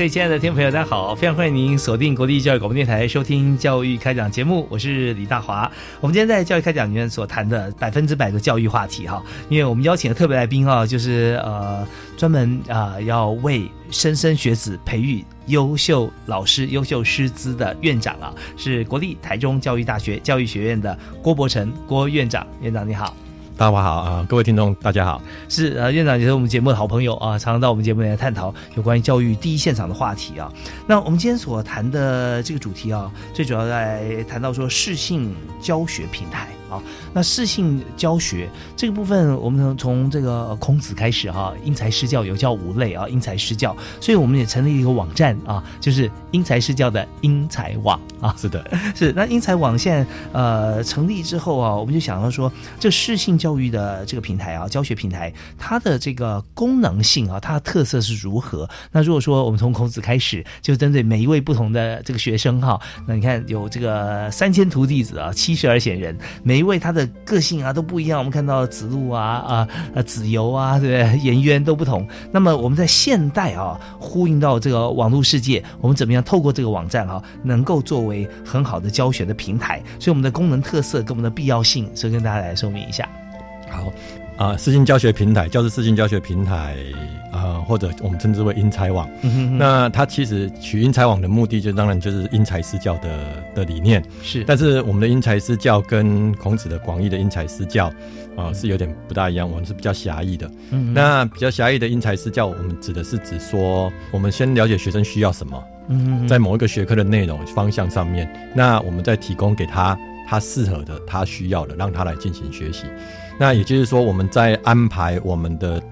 各位亲爱的听众朋友，大家好！非常欢迎您锁定国立教育广播电台收听《教育开讲》节目，我是李大华。我们今天在《教育开讲》里面所谈的百分之百的教育话题哈，因为我们邀请的特别来宾啊，就是呃，专门啊要为莘莘学子培育优秀老师、优秀师资的院长啊，是国立台中教育大学教育学院的郭伯成郭院长。院长你好。大家好啊，各位听众大家好，是呃院长也是我们节目的好朋友啊，常常到我们节目来探讨有关于教育第一现场的话题啊。那我们今天所谈的这个主题啊，最主要在谈到说适性教学平台。好，那适性教学这个部分，我们从这个孔子开始哈，因材施教有教无类啊，因材施教，所以我们也成立一个网站啊，就是因材施教的因材网啊。是的，是那因材网现在呃成立之后啊，我们就想到说，这适性教育的这个平台啊，教学平台，它的这个功能性啊，它的特色是如何？那如果说我们从孔子开始，就针对每一位不同的这个学生哈，那你看有这个三千徒弟子啊，七十而显人，每因为他的个性啊都不一样，我们看到子路啊啊啊子游啊，对不对？颜渊都不同。那么我们在现代啊，呼应到这个网络世界，我们怎么样透过这个网站啊，能够作为很好的教学的平台？所以我们的功能特色跟我们的必要性，所以跟大家来说明一下。好。啊，视镜教学平台，教师视镜教学平台，啊，或者我们称之为英才网。那它其实取英才网的目的，就当然就是因材施教的的理念。是，但是我们的因材施教跟孔子的广义的因材施教啊，是有点不大一样。我们是比较狭义的。嗯，那比较狭义的因材施教，我们指的是指说，我们先了解学生需要什么。嗯，在某一个学科的内容方向上面，那我们再提供给他他适合的、他需要的，让他来进行学习。那也就是说，我们在安排我们的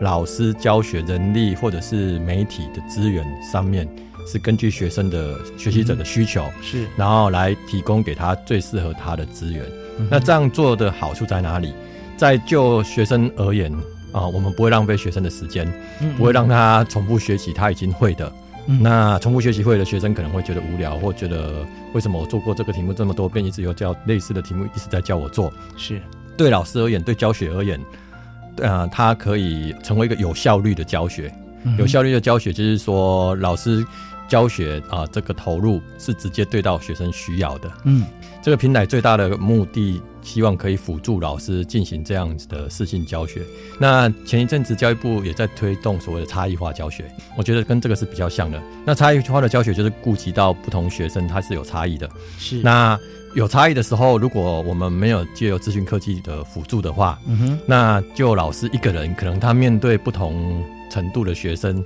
老师教学人力或者是媒体的资源上面，是根据学生的学习者的需求，是，然后来提供给他最适合他的资源。那这样做的好处在哪里？在就学生而言啊，我们不会浪费学生的时间，不会让他重复学习他已经会的。那重复学习会的学生可能会觉得无聊，或觉得为什么我做过这个题目这么多遍，一直有叫类似的题目一直在叫我做？是。对老师而言，对教学而言，啊，它可以成为一个有效率的教学。有效率的教学就是说，老师教学啊，这个投入是直接对到学生需要的。嗯，这个平台最大的目的，希望可以辅助老师进行这样子的视性教学。那前一阵子教育部也在推动所谓的差异化教学，我觉得跟这个是比较像的。那差异化的教学就是顾及到不同学生，他是有差异的。是那。有差异的时候，如果我们没有借由资讯科技的辅助的话，嗯哼，那就老师一个人，可能他面对不同程度的学生，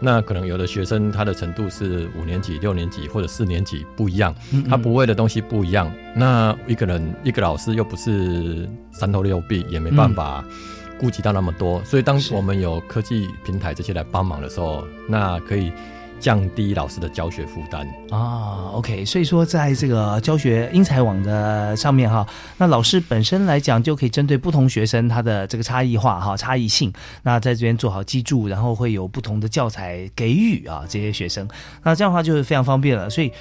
那可能有的学生他的程度是五年级、六年级或者四年级不一样，他不会的东西不一样，那一个人一个老师又不是三头六臂，也没办法顾及到那么多，所以当我们有科技平台这些来帮忙的时候，那可以。降低老师的教学负担啊，OK，所以说在这个教学英才网的上面哈，那老师本身来讲就可以针对不同学生他的这个差异化哈差异性，那在这边做好记住，然后会有不同的教材给予啊这些学生，那这样的话就是非常方便了，所以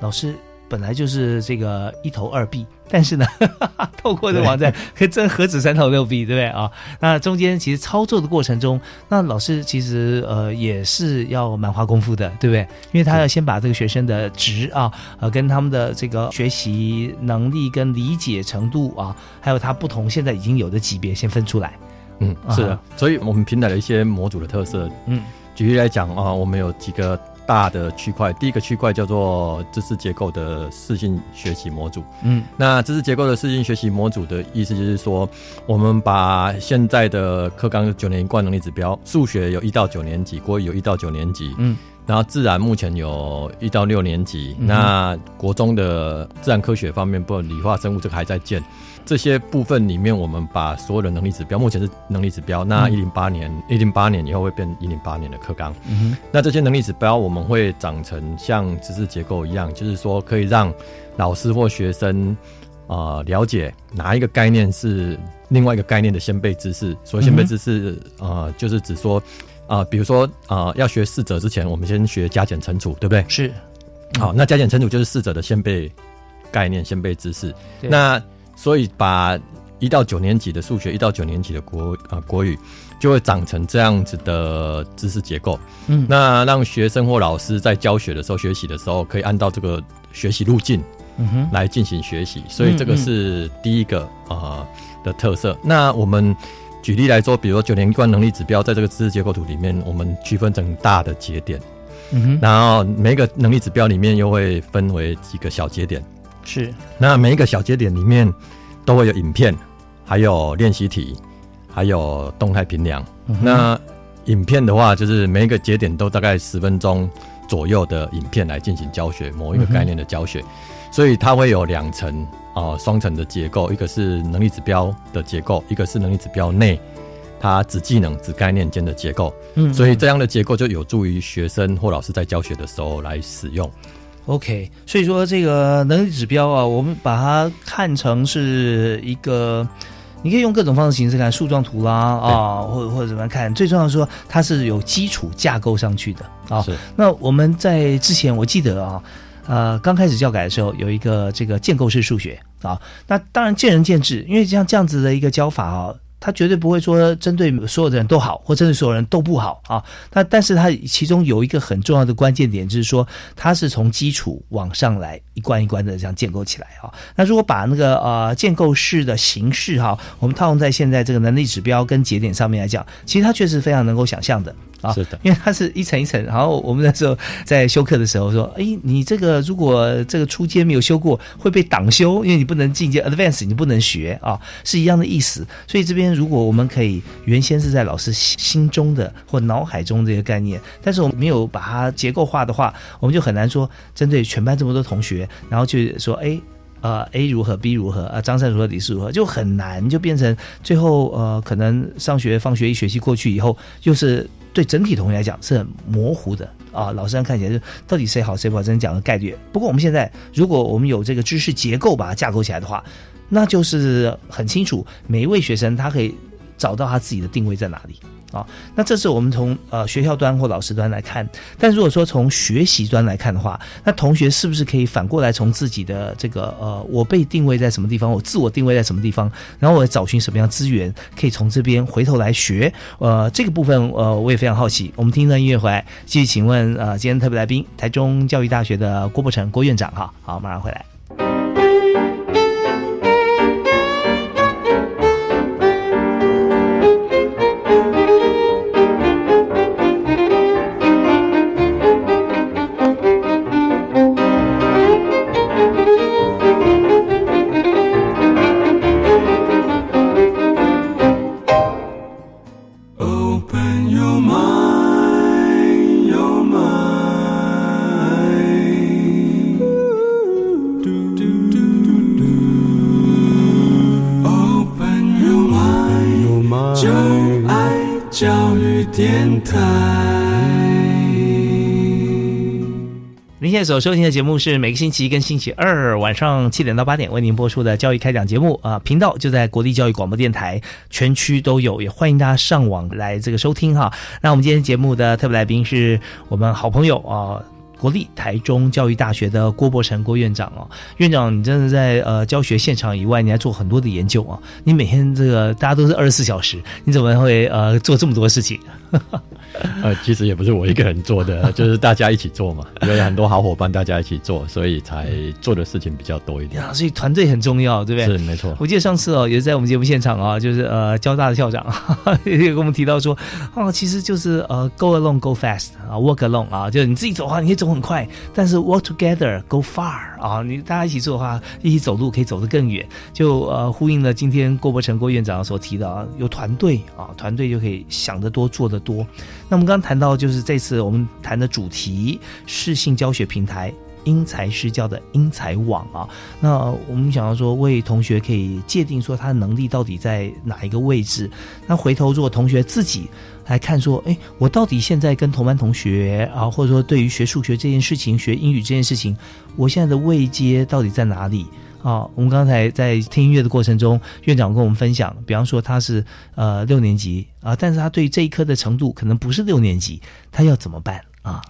老师。本来就是这个一头二臂，但是呢，哈 哈透过这网站，可真何止三头六臂，对不对啊？那中间其实操作的过程中，那老师其实呃也是要蛮花功夫的，对不对？因为他要先把这个学生的值啊，呃，跟他们的这个学习能力跟理解程度啊，还有他不同现在已经有的级别先分出来。嗯，是的。所以我们平台的一些模组的特色，嗯。举例来讲啊，我们有几个大的区块，第一个区块叫做知识结构的视性学习模组。嗯，那知识结构的视性学习模组的意思就是说，我们把现在的课纲九年一贯能力指标，数学有一到九年级，国语有一到九年级，嗯，然后自然目前有一到六年级，那国中的自然科学方面，不理化生物这个还在建。这些部分里面，我们把所有的能力指标，目前是能力指标。那一零八年，一零八年以后会变一零八年的课纲。嗯那这些能力指标，我们会长成像知识结构一样，就是说可以让老师或学生啊、呃了解哪一个概念是另外一个概念的先辈知识。所以先辈知识，呃，就是指说啊、呃比如说啊、呃要学四者之前，我们先学加减乘除，对不对？是好，那加减乘除就是四者的先辈概念、先辈知识。那所以把一到九年级的数学，一到九年级的国啊、国语，就会长成这样子的知识结构。嗯那让学生或老师在教学的时候、学习的时候，可以按照这个学习路径嗯哼来进行学习。所以这个是第一个啊、呃的特色。那我们举例来说，比如说九年一贯能力指标，在这个知识结构图里面，我们区分成大的节点。嗯哼然后每一个能力指标里面又会分为几个小节点，是那每一个小节点里面都会有影片，还有练习题，还有动态评量。那影片的话，就是每一个节点都大概十分钟左右的影片来进行教学，某一个概念的教学，所以它会有两层啊双层的结构，一个是能力指标的结构，一个是能力指标内它子技能、子概念间的结构。嗯所以这样的结构就有助于学生或老师在教学的时候来使用。OK，所以说这个能力指标啊，我们把它看成是一个，你可以用各种方式形式看树状图啦啊，或者或者怎么样看。最重要的说，它是有基础架构上去的啊。是那我们在之前我记得啊，呃，刚开始教改的时候有一个这个建构式数学啊，那当然见仁见智，因为像这样子的一个教法啊。他绝对不会说针对所有的人都好，或针对所有人都不好啊。那但是他其中有一个很重要的关键点，就是说他是从基础往上来一关一关的这样建构起来啊。那如果把那个呃建构式的形式哈、我们套用在现在这个能力指标跟节点上面来讲，其实他确实非常能够想象的。啊，是的因为它是一层一层。然后我们那时候在修课的时候说，哎，你这个如果这个初阶没有修过，会被挡修，因为你不能进阶 advance，你不能学啊，是一样的意思。所以这边如果我们可以原先是在老师心心中的或脑海中这个概念，但是我们没有把它结构化的话，我们就很难说针对全班这么多同学，然后去说，哎。呃，A 如何，B 如何，啊，张三如何，李四如何，就很难，就变成最后呃，可能上学放学一学期过去以后，又是对整体同学来讲是很模糊的啊。老师上看起来就到底谁好谁不好，真讲的概率。不过我们现在如果我们有这个知识结构把它架构起来的话，那就是很清楚每一位学生他可以找到他自己的定位在哪里。啊，那这是我们从呃学校端或老师端来看，但如果说从学习端来看的话，那同学是不是可以反过来从自己的这个呃我被定位在什么地方，我自我定位在什么地方，然后我找寻什么样资源，可以从这边回头来学。呃，这个部分呃我也非常好奇。我们听一段音乐回来，继续请问呃今天特别来宾台中教育大学的郭伯成郭院长哈，好，马上回来。所收听的节目是每个星期一跟星期二晚上七点到八点为您播出的教育开讲节目啊、频道就在国立教育广播电台，全区都有，也欢迎大家上网来这个收听哈。那我们今天节目的特别来宾是我们好朋友啊。国立台中教育大学的郭伯成郭院长哦，院长，你真的在呃教学现场以外，你还做很多的研究啊。你每天这个大家都是二十四小时，你怎么会呃做这么多事情？呃，其实也不是我一个人做的，就是大家一起做嘛，有很多好伙伴大家一起做，所以才做的事情比较多一点。呀，所以团队很重要，对不对？是没错。我记得上次哦，也是在我们节目现场啊，就是呃，交大的校长 也跟我们提到说，哦，其实就是呃，go alone go fast 啊，work alone 啊，就是你自己走的话，你可以走很快，但是 work together go far 啊，你大家一起做的话，一起走路可以走得更远。就呃，呼应了今天郭伯成郭院长所提的啊，有团队啊，团队就可以想得多做得多。那我们刚刚谈到，就是这次我们谈的主题是性教学平台。因材施教的因材网啊，那我们想要说为同学可以界定说他的能力到底在哪一个位置。那回头如果同学自己来看说，哎，我到底现在跟同班同学啊，或者说对于学数学这件事情、学英语这件事情，我现在的位阶到底在哪里啊？我们刚才在听音乐的过程中，院长跟我们分享，比方说他是呃六年级啊，但是他对这一科的程度可能不是六年级，他要怎么办啊？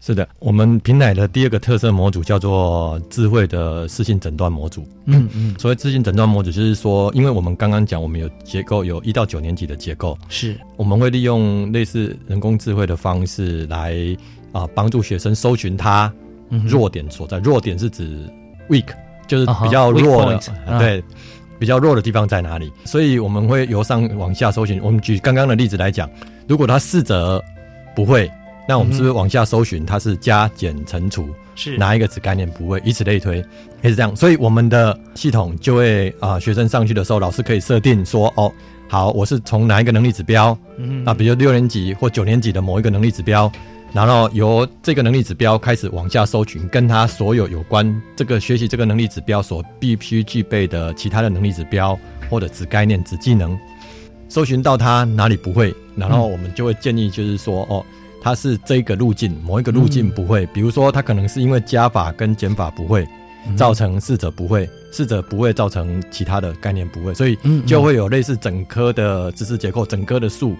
是的，我们平台的第二个特色模组叫做智慧的视性诊断模组。嗯嗯，所谓智性诊断模组，就是说，因为我们刚刚讲，我们有结构，有一到九年级的结构，是我们会利用类似人工智慧的方式来啊帮助学生搜寻他弱点所在。弱点是指 weak，就是比较弱的，对，比较弱的地方在哪里？所以我们会由上往下搜寻。我们举刚刚的例子来讲，如果他四则不会。那我们是不是往下搜寻？它是加减乘除，是哪一个子概念不会？以此类推，也是这样。所以我们的系统就会啊，学生上去的时候，老师可以设定说，哦，好，我是从哪一个能力指标？嗯，啊，比如六年级或九年级的某一个能力指标，然后由这个能力指标开始往下搜寻，跟他所有有关这个学习这个能力指标所必须具备的其他的能力指标或者子概念、子技能，搜寻到他哪里不会，然后我们就会建议，就是说，哦。它是这个路径，某一个路径不会，比如说它可能是因为加法跟减法不会，造成四者不会，四者不会造成其他的概念不会，所以就会有类似整科的知识结构，整科的数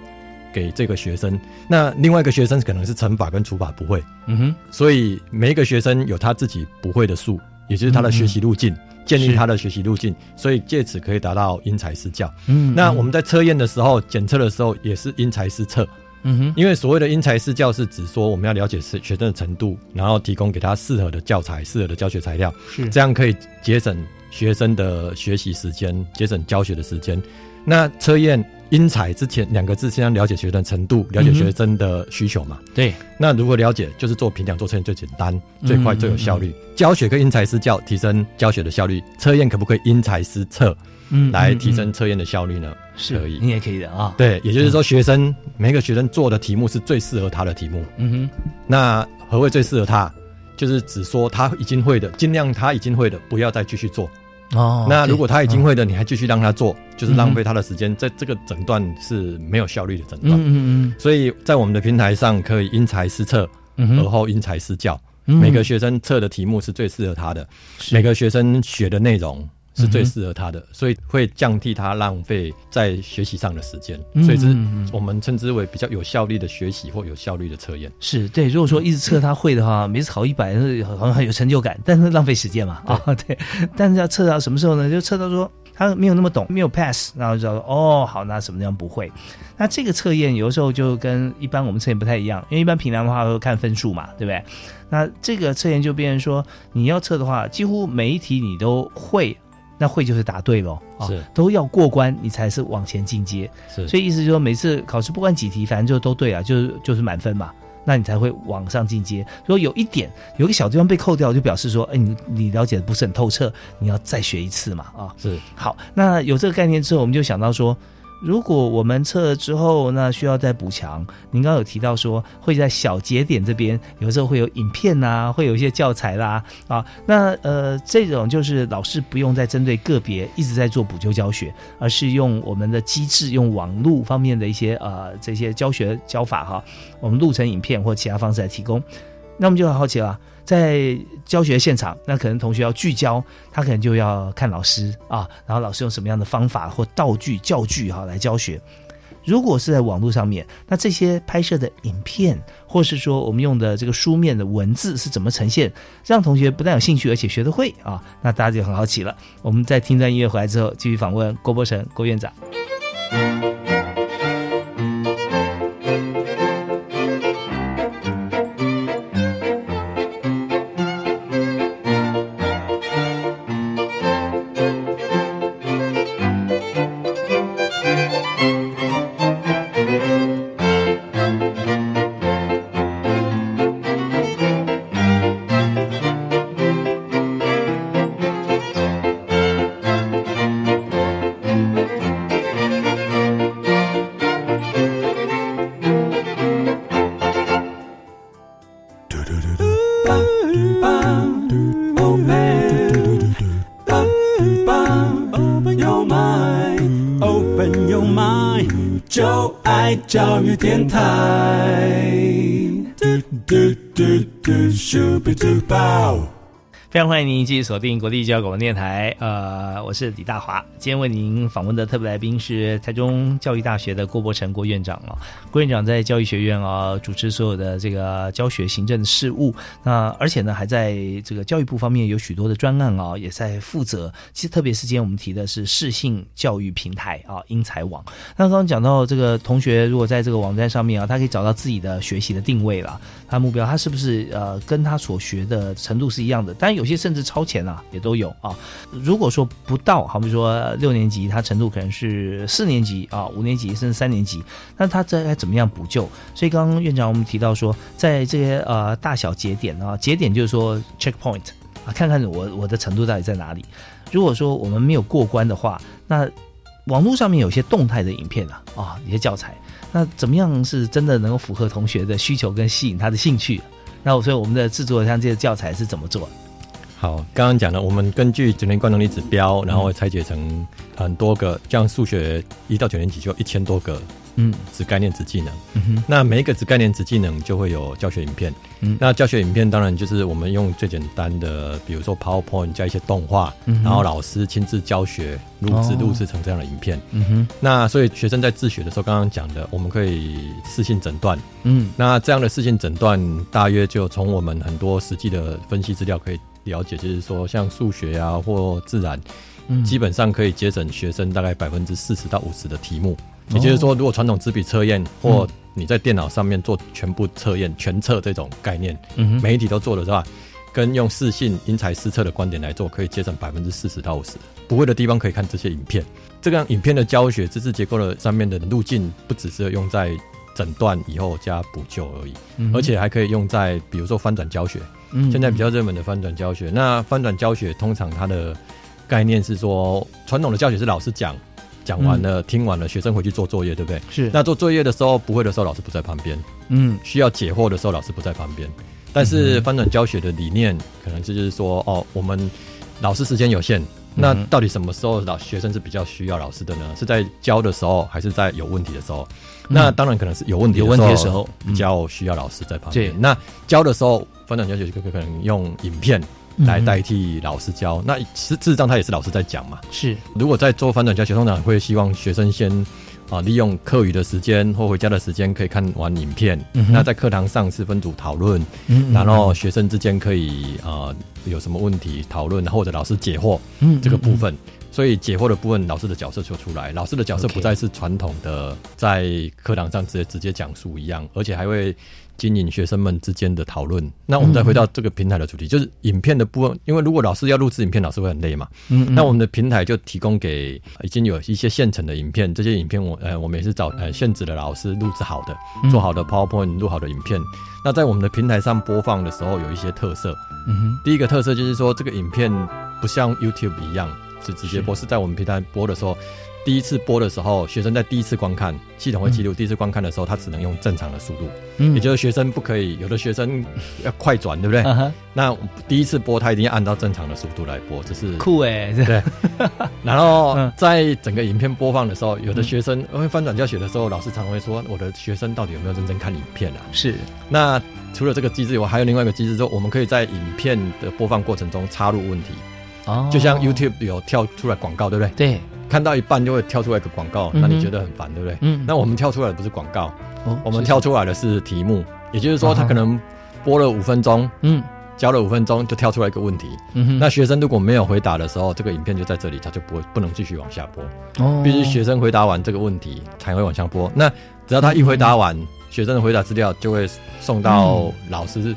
给这个学生。那另外一个学生可能是乘法跟除法不会，嗯哼，所以每一个学生有他自己不会的数，也就是他的学习路径，建立他的学习路径，所以借此可以达到因材施教。嗯，那我们在测验的时候，检测的时候也是因材施测。嗯哼，因为所谓的因材施教是指说我们要了解学学生的程度，然后提供给他适合的教材、适合的教学材料，是这样可以节省学生的学习时间，节省教学的时间。那测验因材之前两个字，先要了解学生程度，了解学生的需求嘛？对。那如果了解，就是做评讲、做测验最简单、最快、最有效率。教学跟因材施教，提升教学的效率。测验可不可以因材施测？嗯，来提升测验的效率呢？是可以，你也可以的啊。对，也就是说，学生每个学生做的题目是最适合他的题目。嗯哼。那何谓最适合他？就是只说他已经会的，尽量他已经会的，不要再继续做。哦。那如果他已经会的，你还继续让他做，就是浪费他的时间。在这个诊断是没有效率的诊断。嗯嗯嗯。所以在我们的平台上，可以因材施策，而后因材施教。每个学生测的题目是最适合他的，每个学生学的内容。是最适合他的，所以会降低他浪费在学习上的时间，所以是我们称之为比较有效率的学习或有效率的测验。是对，如果说一直测他会的话，每次考一百，好像很有成就感，但是浪费时间嘛啊，对。但是要测到什么时候呢？就测到说他没有那么懂，没有 pass，然后就哦，好，那什么地方不会？那这个测验有的时候就跟一般我们测验不太一样，因为一般平量的话会看分数嘛，对不对？那这个测验就变成说，你要测的话，几乎每一题你都会。那会就是答对喽，是都要过关，你才是往前进阶。是，所以意思就是说，每次考试不管几题，反正就都对啊，就是就是满分嘛，那你才会往上进阶。如果有一点有个小地方被扣掉，就表示说，哎，你你了解的不是很透彻，你要再学一次嘛，啊，是。好，那有这个概念之后，我们就想到说。如果我们测了之后，那需要再补强。您刚刚有提到说会在小节点这边，有时候会有影片呐，会有一些教材啦，啊，那呃这种就是老师不用再针对个别一直在做补救教学，而是用我们的机制，用网络方面的一些呃这些教学教法哈，我们录成影片或其他方式来提供。那我们就很好奇了。在教学现场，那可能同学要聚焦，他可能就要看老师啊，然后老师用什么样的方法或道具、教具哈来教学。如果是在网络上面，那这些拍摄的影片，或是说我们用的这个书面的文字是怎么呈现，让同学不但有兴趣，而且学得会啊？那大家就很好奇了。我们在听段音乐回来之后，继续访问郭伯成郭院长。爱教育电台。非常欢迎您继续锁定国立教育广播电台，呃，我是李大华。今天为您访问的特别来宾是台中教育大学的郭伯成郭院长啊。郭院长在教育学院啊主持所有的这个教学行政事务，那而且呢还在这个教育部方面有许多的专案啊，也在负责。其实特别是今天我们提的是适性教育平台啊，英才网。那刚刚讲到这个同学如果在这个网站上面啊，他可以找到自己的学习的定位了，他目标他是不是呃跟他所学的程度是一样的？但有有些甚至超前啊，也都有啊。如果说不到，好比说六年级，他程度可能是四年级啊，五年级甚至三年级，那他这该怎么样补救？所以刚刚院长我们提到说，在这些呃大小节点啊，节点就是说 checkpoint 啊，看看我我的程度到底在哪里。如果说我们没有过关的话，那网络上面有些动态的影片啊，啊，一些教材，那怎么样是真的能够符合同学的需求跟吸引他的兴趣？那所以我们的制作像这些教材是怎么做？好，刚刚讲了，我们根据九年观能力指标，然后拆解成很多个，像数学一到九年级就一千多个，嗯，子概念、子技能。嗯哼，那每一个子概念、子技能就会有教学影片。嗯那教学影片当然就是我们用最简单的，比如说 PowerPoint 加一些动画，嗯然后老师亲自教学录制哦录制成这样的影片。嗯哼，那所以学生在自学的时候，刚刚讲的，我们可以视性诊断。嗯那这样的视性诊断，大约就从我们很多实际的分析资料可以了解，就是说像数学啊或自然，嗯，基本上可以节省学生大概百分之四十到五十的题目。哦也就是说，如果传统纸笔测验嗯或你在电脑上面做全部测验、全测这种概念，嗯，每一题都做的是吧？跟用视信因材施测的观点来做，可以节省百分之四十到五十。不会的地方可以看这些影片。这个样影片的教学知识结构的上面的路径，不只是用在诊断以后加补救而已，嗯而且还可以用在比如说翻转教学。嗯现在比较热门的翻转教学，那翻转教学通常它的概念是说，传统的教学是老师讲，讲完了、听完了，学生回去做作业，对不对？是那做作业的时候不会的时候，老师不在旁边；嗯需要解惑的时候，老师不在旁边。但是翻转教学的理念，可能这就是说，哦，我们老师时间有限，那嗯到底什么时候老学生是比较需要老师的呢？是在教的时候，还是在有问题的时候？那当然可能是有问题有问题的时候嗯比较需要老师在旁边。对那教的时候，翻转教学可可能用影片嗯来代替老师教。那实事实上他也是老师在讲嘛。是如果在做翻转教学，通常会希望学生先啊利用课余的时间或回家的时间可以看完影片。嗯那在课堂上是分组讨论，嗯然后学生之间可以啊、有什么问题讨论，或者老师解惑嗯这个部分。所以解惑的部分，老师的角色就出来。老师的角色不再是传统的在课堂上直接直接讲述一样，而且还会经营学生们之间的讨论。那我们再回到这个平台的主题，就是影片的部分。因为如果老师要录制影片，老师会很累嘛。嗯嗯那我们的平台就提供给已经有一些现成的影片，这些影片我呃我们也是找呃现职的老师录制好的，嗯做好的 PowerPoint 录好的影片。那在我们的平台上播放的时候，有一些特色。嗯哼第一个特色就是说，这个影片不像 YouTube 一样是直接播，是在我们平台播的时候，第一次播的时候，学生在第一次观看，系统会记录第一次观看的时候，他只能用正常的速度，嗯。也就是学生不可以，有的学生要快转，对不对？啊那第一次播他一定要按照正常的速度来播，这是酷哎，对，然后嗯在整个影片播放的时候，有的学生因为翻转教学的时候，老师常会说，我的学生到底有没有认真看影片啊？是。那除了这个机制以外，还有另外一个机制，说我们可以在影片的播放过程中插入问题，哦。就像 YouTube 有跳出来广告，对不对？对，看到一半就会跳出来一个广告，那你觉得很烦，对不对？嗯。那我们跳出来的不是广告，哦我们跳出来的是题目，也就是说，他哦可能播了五分钟，嗯。教了五分钟，就跳出来一个问题。那学生如果没有回答的时候，这个影片就在这里，他就不会不能继续往下播。哦。必须学生回答完这个问题才会往下播。那只要他一回答完，学生的回答资料就会送到老师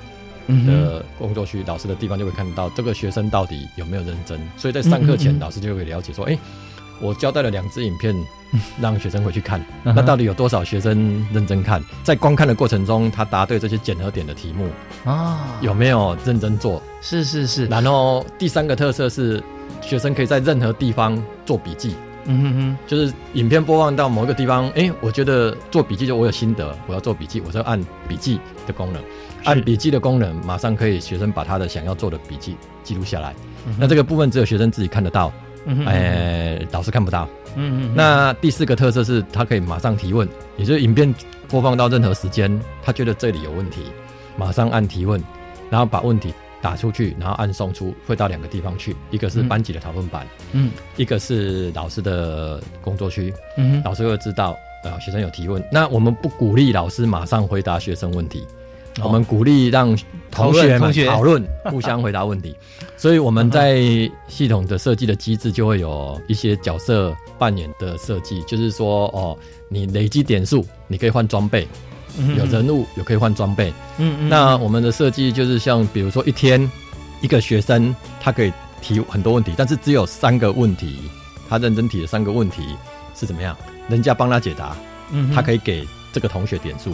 的工作区，老师的地方就会看到这个学生到底有没有认真。所以在上课前，老师就会了解说，哎、我交代了两支影片让学生回去看，嗯那到底有多少学生认真看？在观看的过程中，他答对这些检核点的题目啊。有没有认真做？是是是，然后第三个特色是，学生可以在任何地方做笔记。嗯哼哼就是影片播放到某一个地方，哎、我觉得做笔记就我有心得，我要做笔记，我就按笔记的功能，按笔记的功能，马上可以学生把他的想要做的笔记记录下来。嗯那这个部分只有学生自己看得到，嗯哼哎、老师看不到。嗯嗯，那第四个特色是他可以马上提问，也就是影片播放到任何时间，他觉得这里有问题，马上按提问，然后把问题打出去，然后按送出，会到两个地方去，一个是嗯班级的讨论板，嗯。一个是老师的工作区，嗯哼，老师会知道呃学生有提问。那我们不鼓励老师马上回答学生问题，哦我们鼓励让同学讨论，互相回答问题。所以我们在系统的设计的机制就会有一些角色扮演的设计，就是说哦，你累积点数，你可以换装备，嗯有人物也可以换装备。嗯嗯，那我们的设计就是像比如说一天一个学生，他可以提很多问题，但是只有三个问题，他认真提的三个问题是怎么样？人家帮他解答，嗯他可以以给这个同学点数。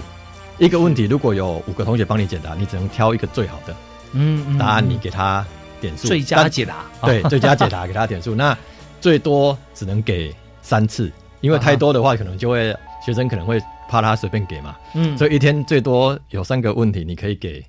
一个问题如果有五个同学帮你解答，你只能挑一个最好的嗯答案，你给他点数。最佳解答，对最佳解答给他点数。那最多只能给三次，因为太多的话，可能就会学生可能会怕他随便给嘛。嗯所以一天最多有三个问题，你可以给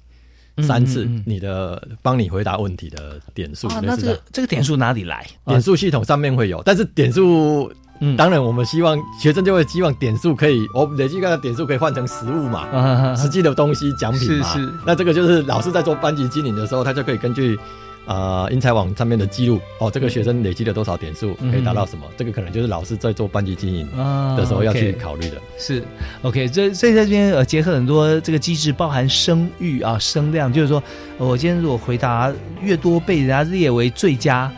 三次你的帮你回答问题的点数。那这个这个点数哪里来？点数系统上面会有，但是点数。嗯。当然，我们希望学生就会希望点数可以，我累积个点数可以换成实物嘛，啊实际的东西奖品嘛。是是。那这个就是老师在做班级经营的时候，他就可以根据呃英才网上面的记录，哦，这个学生累积了多少点数，嗯可以达到什么，这个可能就是老师在做班级经营啊的时候要去考虑的。是，OK，这所以在这边呃结合很多这个机制，包含声誉啊、声量，就是说，呃我今天如果回答越多被人家列为最佳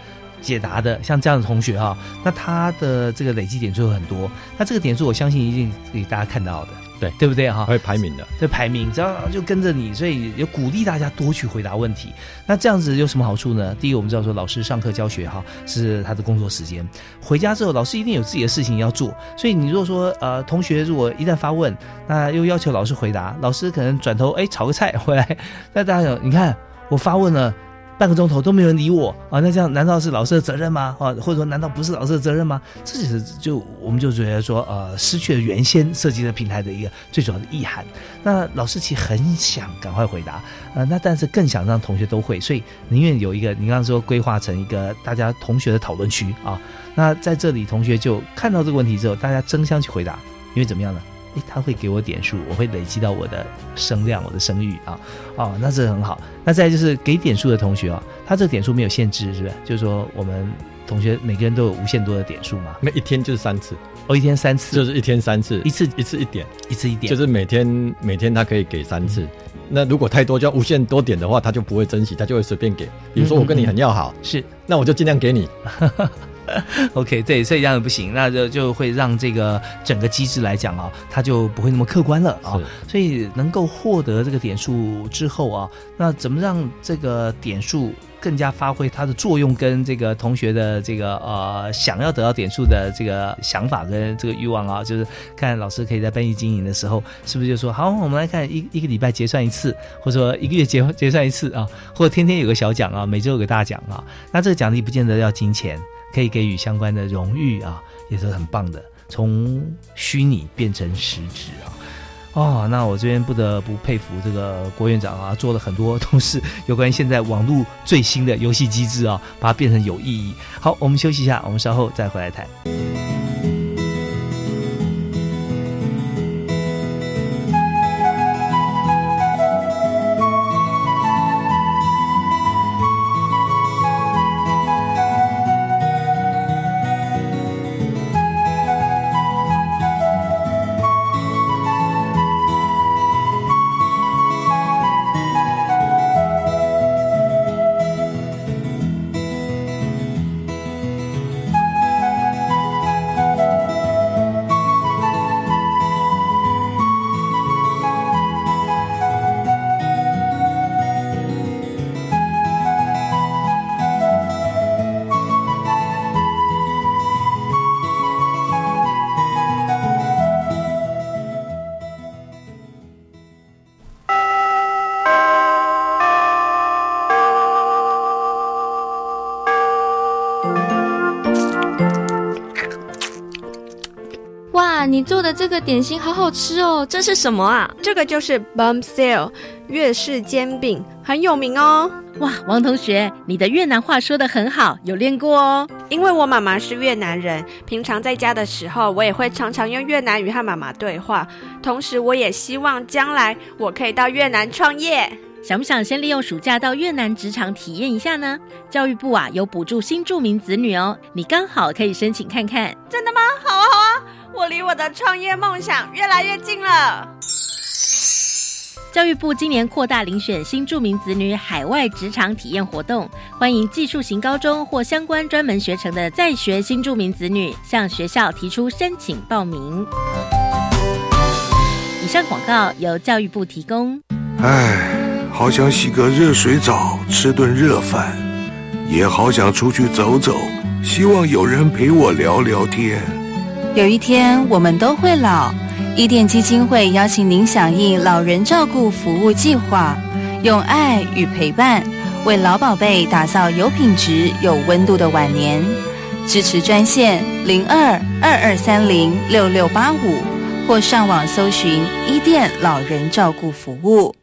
解答的，像这样的同学哈、那他的这个累积点数会很多，那这个点数我相信一定给大家看到的，对对不对哈、会排名的，这排名，只要就跟着你，所以也鼓励大家多去回答问题。那这样子有什么好处呢？第一个，我们知道说老师上课教学哈是他的工作时间，回家之后老师一定有自己的事情要做，所以你如果说呃同学如果一旦发问，那又要求老师回答，老师可能转头哎炒个菜回来，那大家有你看我发问了。半个钟头都没有人理我啊，那这样难道是老师的责任吗？啊，或者说难道不是老师的责任吗？这就是就我们就觉得说，呃，失去了原先设计的平台的一个最主要的意涵。那老师其实很想赶快回答，呃，那但是更想让同学都会，所以宁愿有一个你刚刚说规划成一个大家同学的讨论区啊。那在这里，同学就看到这个问题之后，大家争相去回答，因为怎么样呢？诶，他会给我点数，我会累积到我的声量、我的声誉啊，哦，那这很好。那再就是给点数的同学啊，他这个点数没有限制，是不是？就是说我们同学每个人都有无限多的点数嘛，那一天就是三次，哦，一天三次，就是一天三次，一次一次一点，一次一点，就是每天每天他可以给三次。那如果太多，就要无限多点的话，他就不会珍惜，他就会随便给。比如说我跟你很要好，是那我就尽量给你。OK，对，所以这样不行，那就就会让这个整个机制来讲啊，它就不会那么客观了啊。所以能够获得这个点数之后啊，那怎么让这个点数更加发挥它的作用，跟这个同学的这个呃想要得到点数的这个想法跟这个欲望啊，就是看老师可以在班级经营的时候，是不是就说好，我们来看一一个礼拜结算一次，或者说一个月结结算一次啊，或者天天有个小奖啊，每周有个大奖啊，那这个奖励不见得要金钱。可以给予相关的荣誉啊，也是很棒的。从虚拟变成实质啊，哦，那我这边不得不佩服这个郭院长啊，做了很多都是有关于现在网络最新的游戏机制啊，把它变成有意义。好，我们休息一下，我们稍后再回来谈。点心好好吃哦！这是什么啊？这个就是 Bum Sale 越式煎饼，很有名哦。哇，王同学，你的越南话说的很好，有练过哦。因为我妈妈是越南人，平常在家的时候，我也会常常用越南语和妈妈对话。同时，我也希望将来我可以到越南创业。想不想先利用暑假到越南职场体验一下呢？教育部啊有补助新住民子女哦，你刚好可以申请看看。真的吗？好啊好啊，我离我的创业梦想越来越近了。教育部今年扩大遴选新住民子女海外职场体验活动，欢迎技术型高中或相关专门学程的在学新住民子女向学校提出申请报名。以上广告由教育部提供。唉。好想洗个热水澡，吃顿热饭，也好想出去走走，希望有人陪我聊聊天。有一天我们都会老，伊甸基金会邀请您响应老人照顾服务计划，用爱与陪伴为老宝贝打造有品质、有温度的晚年。支持专线零二二二三零六六八五，或上网搜寻伊甸老人照顾服务。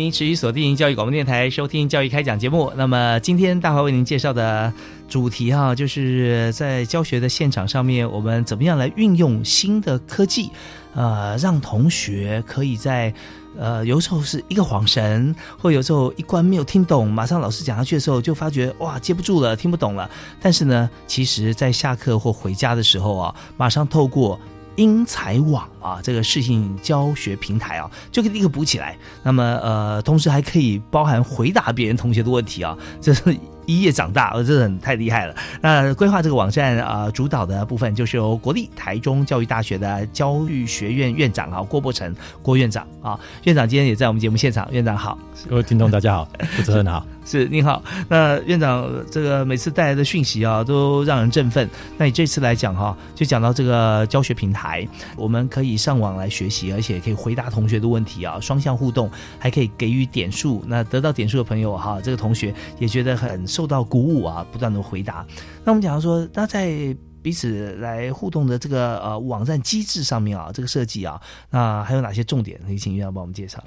您持续锁定教育广播电台，收听教育开讲节目。那么今天大华为您介绍的主题哈，就是在教学的现场上面，我们怎么样来运用新的科技，呃，让同学可以在呃有时候是一个恍神，或有时候一关没有听懂，马上老师讲下去的时候，就发觉哇接不住了，听不懂了。但是呢，其实在下课或回家的时候啊，马上透过。英才网啊，这个视讯教学平台啊，就可以立刻补起来。那么呃，同时还可以包含回答别人同学的问题啊，这是。一夜长大，呃，真的很太厉害了。那规划这个网站啊，主导的部分就是由国立台中教育大学的教育学院院长啊郭伯成郭院长啊，院长今天也在我们节目现场。院长好，各位听众大家好，主持人好，是您好。那院长这个每次带来的讯息啊，都让人振奋。那你这次来讲哈，就讲到这个教学平台，我们可以上网来学习，而且可以回答同学的问题啊，双向互动，还可以给予点数。那得到点数的朋友哈，这个同学也觉得很。受到鼓舞啊，不断的回答。那我们讲说，那在彼此来互动的这个呃网站机制上面啊，这个设计啊，那还有哪些重点？可以请院长帮我们介绍。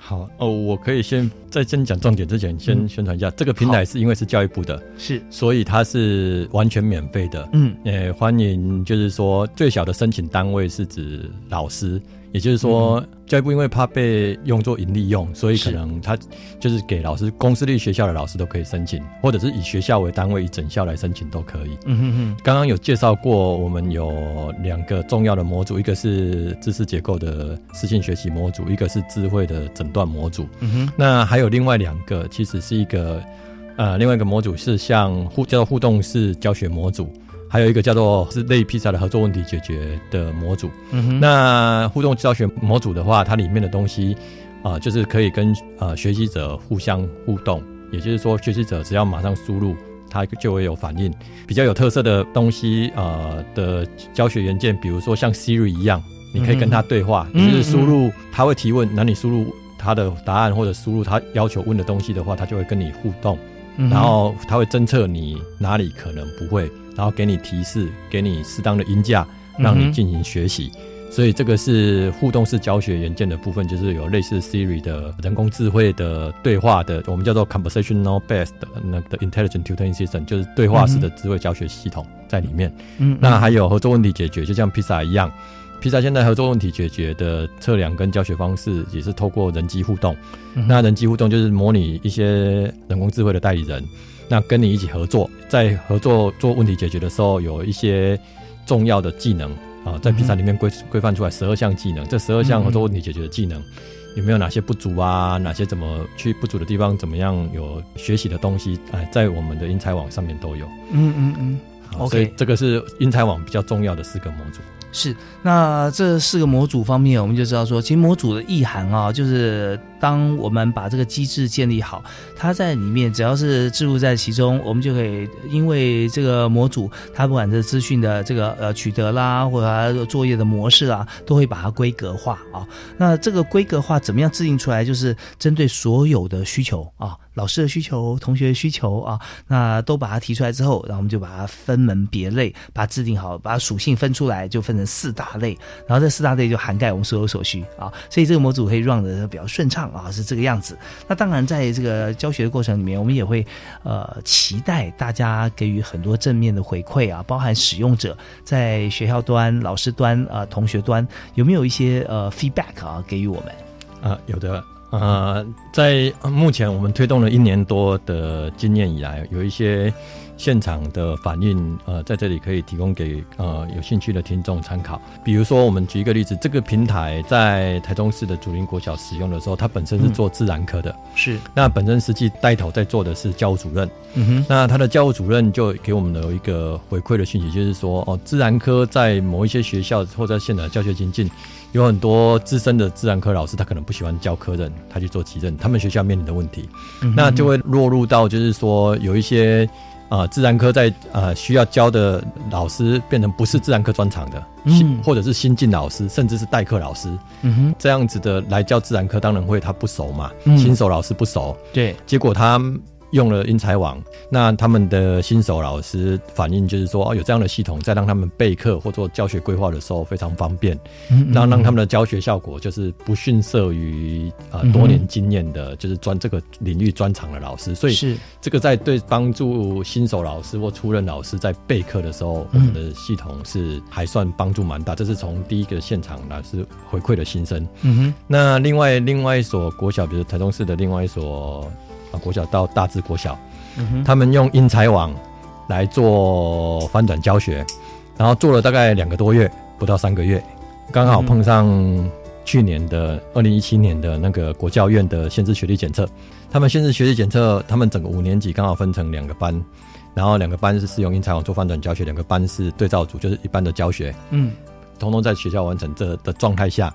好哦，我可以先在先讲重点之前，先宣传一下这个平台是因为是教育部的，是，所以它是完全免费的。嗯，呃，欢迎就是说最小的申请单位是指老师。也就是说，教育部因为怕被用作盈利用，所以可能他就是给老师公私立学校的老师都可以申请，或者是以学校为单位以整校来申请都可以。嗯哼哼。刚刚有介绍过，我们有两个重要的模组，一个是知识结构的私信学习模组，一个是智慧的诊断模组。嗯哼。那还有另外两个，其实是一个呃，另外一个模组是像互叫做互动式教学模组。还有一个叫做是类披萨的合作问题解决的模组。那互动教学模组的话，它里面的东西啊，就是可以跟呃学习者互相互动，也就是说，学习者只要马上输入，它就会有反应。比较有特色的东西呃的教学元件，比如说像 Siri 一样，你可以跟它对话，就是输入它会提问，那你输入它的答案或者输入它要求问的东西的话，它就会跟你互动，然后它会侦测你哪里可能不会。然后给你提示，给你适当的音价，让你进行学习。所以这个是互动式教学元件的部分，就是有类似 Siri 的人工智慧的对话的，我们叫做 conversational based 那个 intelligent tutoring system，就是对话式的智慧教学系统在里面。嗯，那还有合作问题解决，就像披萨一样，披萨现在合作问题解决的测量跟教学方式也是透过人机互动。那人机互动就是模拟一些人工智慧的代理人。那跟你一起合作，在合作做问题解决的时候，有一些重要的技能啊，在比赛里面规规范出来十二项技能，这十二项合作问题解决的技能。有没有哪些不足啊？哪些怎么去不足的地方？怎么样有学习的东西？哎，在我们的英才网上面都有。嗯嗯嗯。OK，这个是英才网比较重要的四个模组。是，那这四个模组方面，我们就知道说，其实模组的意涵啊，就是当我们把这个机制建立好，它在里面只要是置入在其中，我们就可以因为这个模组，它不管是资讯的这个呃取得啦，或者它作业的模式啊，都会把它规格化啊。那这个规格化怎么样制定出来？就是针对所有的需求啊。老师的需求、同学的需求啊，那都把它提出来之后，然后我们就把它分门别类，把它制定好，把属性分出来，就分成四大类，然后这四大类就涵盖我们所有所需啊，所以这个模组可以 run 的比较顺畅啊，是这个样子。那当然，在这个教学的过程里面，我们也会呃期待大家给予很多正面的回馈啊，包含使用者在学校端、老师端啊、同学端有没有一些呃 feedback 啊给予我们啊？有的。呃，在目前我们推动了一年多的经验以来，有一些现场的反应，呃，在这里可以提供给呃有兴趣的听众参考。比如说，我们举一个例子，这个平台在台中市的竹林国小使用的时候，它本身是做自然科的，是那本身实际带头在做的是教务主任，嗯哼，那他的教务主任就给我们的一个回馈的讯息，就是说，哦，自然科在某一些学校或者现场教学情境。有很多资深的自然科老师，他可能不喜欢教科任，他去做级任，他们学校面临的问题，那就会落入到就是说有一些啊自然科在呃需要教的老师变成不是自然科专长的，嗯，或者是新进老师，甚至是代课老师，嗯哼，这样子的来教自然科，当然会他不熟嘛，新手老师不熟，对，结果他。用了英才网，那他们的新手老师反映就是说，哦，有这样的系统，在让他们备课或做教学规划的时候非常方便，让让他们的教学效果就是不逊色于啊多年经验的，就是专这个领域专长的老师。所以是这个在对帮助新手老师或初任老师在备课的时候，我们的系统是还算帮助蛮大。这是从第一个现场老师回馈的心声。嗯哼，那另外另外一所国小，比如台中市的另外一所。啊，国小到大智国小，他们用英才网来做翻转教学，然后做了大概两个多月，不到三个月，刚好碰上去年的二零一七年的那个国教院的限制学历检测。他们限制学历检测，他们整个五年级刚好分成两个班，然后两个班是使用英才网做翻转教学，两个班是对照组，就是一般的教学，嗯，通通在学校完成这的状态下，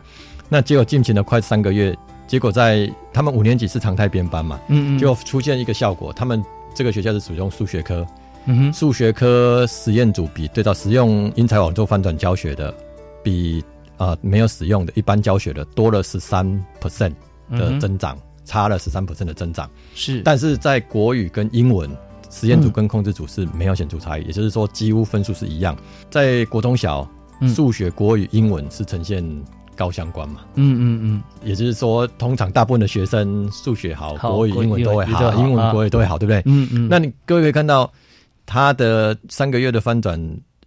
那结果进行了快三个月。结果在他们五年级是常态编班嘛，嗯嗯，就出现一个效果，他们这个学校是使用数学科，嗯哼，数学科实验组比对照使用英才网做翻转教学的，比啊没有使用的一般教学的多了十三 percent 的增长，差了十三 percent 的增长，是，但是在国语跟英文实验组跟控制组是没有显著差异，也就是说几乎分数是一样，在国中小数学、国语、英文是呈现。高相关嘛，嗯嗯嗯，也就是说，通常大部分的学生数学好，国语、英文都会好，英文、国语都会好，对不对？嗯嗯。那你各位可以看到，他的三个月的翻转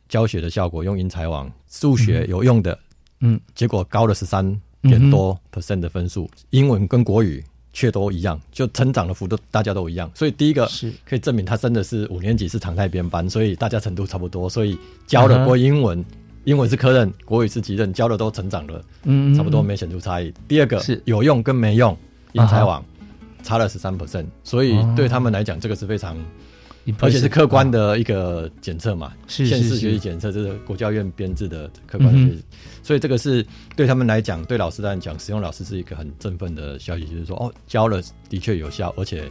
教学的效果，用英才网数学有用的，嗯，结果高了十三点多 percent 的分数，英文跟国语却都一样，就成长的幅度大家都一样。所以第一个是可以证明他真的是五年级是常态编班，所以大家程度差不多，所以教的国英文。英文是科任，国语是级任，教的都成长了，嗯，差不多没显著差异。第二个是有用跟没用，英才网差了十三 percent，所以对他们来讲，这个是非常，而且是客观的一个检测嘛，是县市学习检测，这是国教院编制的客观的，所以这个是对他们来讲，对老师来讲，使用老师是一个很振奋的消息，就是说哦，教了的确有效，而且。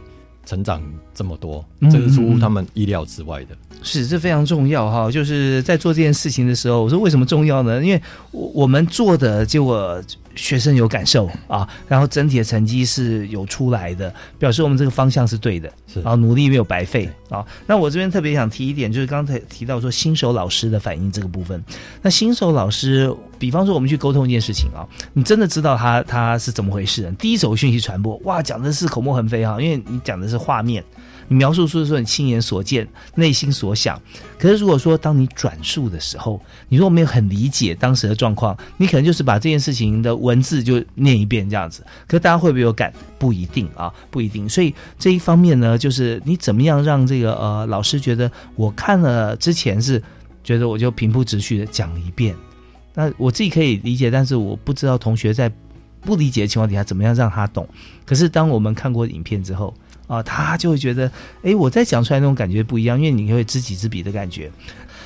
成长这么多，这是出乎他们意料之外的。是，这非常重要哈。就是在做这件事情的时候，我说为什么重要呢？因为我我们做的结果。学生有感受啊，然后整体的成绩是有出来的，表示我们这个方向是对的，是，然后努力没有白费啊。那我这边特别想提一点，就是刚才提到说新手老师的反应这个部分。那新手老师，比方说我们去沟通一件事情啊，你真的知道他他是怎么回事？第一手讯息传播，哇，讲的是口沫横飞哈，因为你讲的是画面。你描述出的是你亲眼所见、内心所想。可是如果说当你转述的时候，你如果没有很理解当时的状况，你可能就是把这件事情的文字就念一遍这样子。可大家会不会有感？不一定啊，不一定。所以这一方面呢，就是你怎么样让这个呃老师觉得我看了之前是觉得我就平铺直叙的讲一遍。那我自己可以理解，但是我不知道同学在不理解的情况底下怎么样让他懂。可是当我们看过影片之后啊，他就会觉得，哎，我在讲出来那种感觉不一样，因为你会知己知彼的感觉。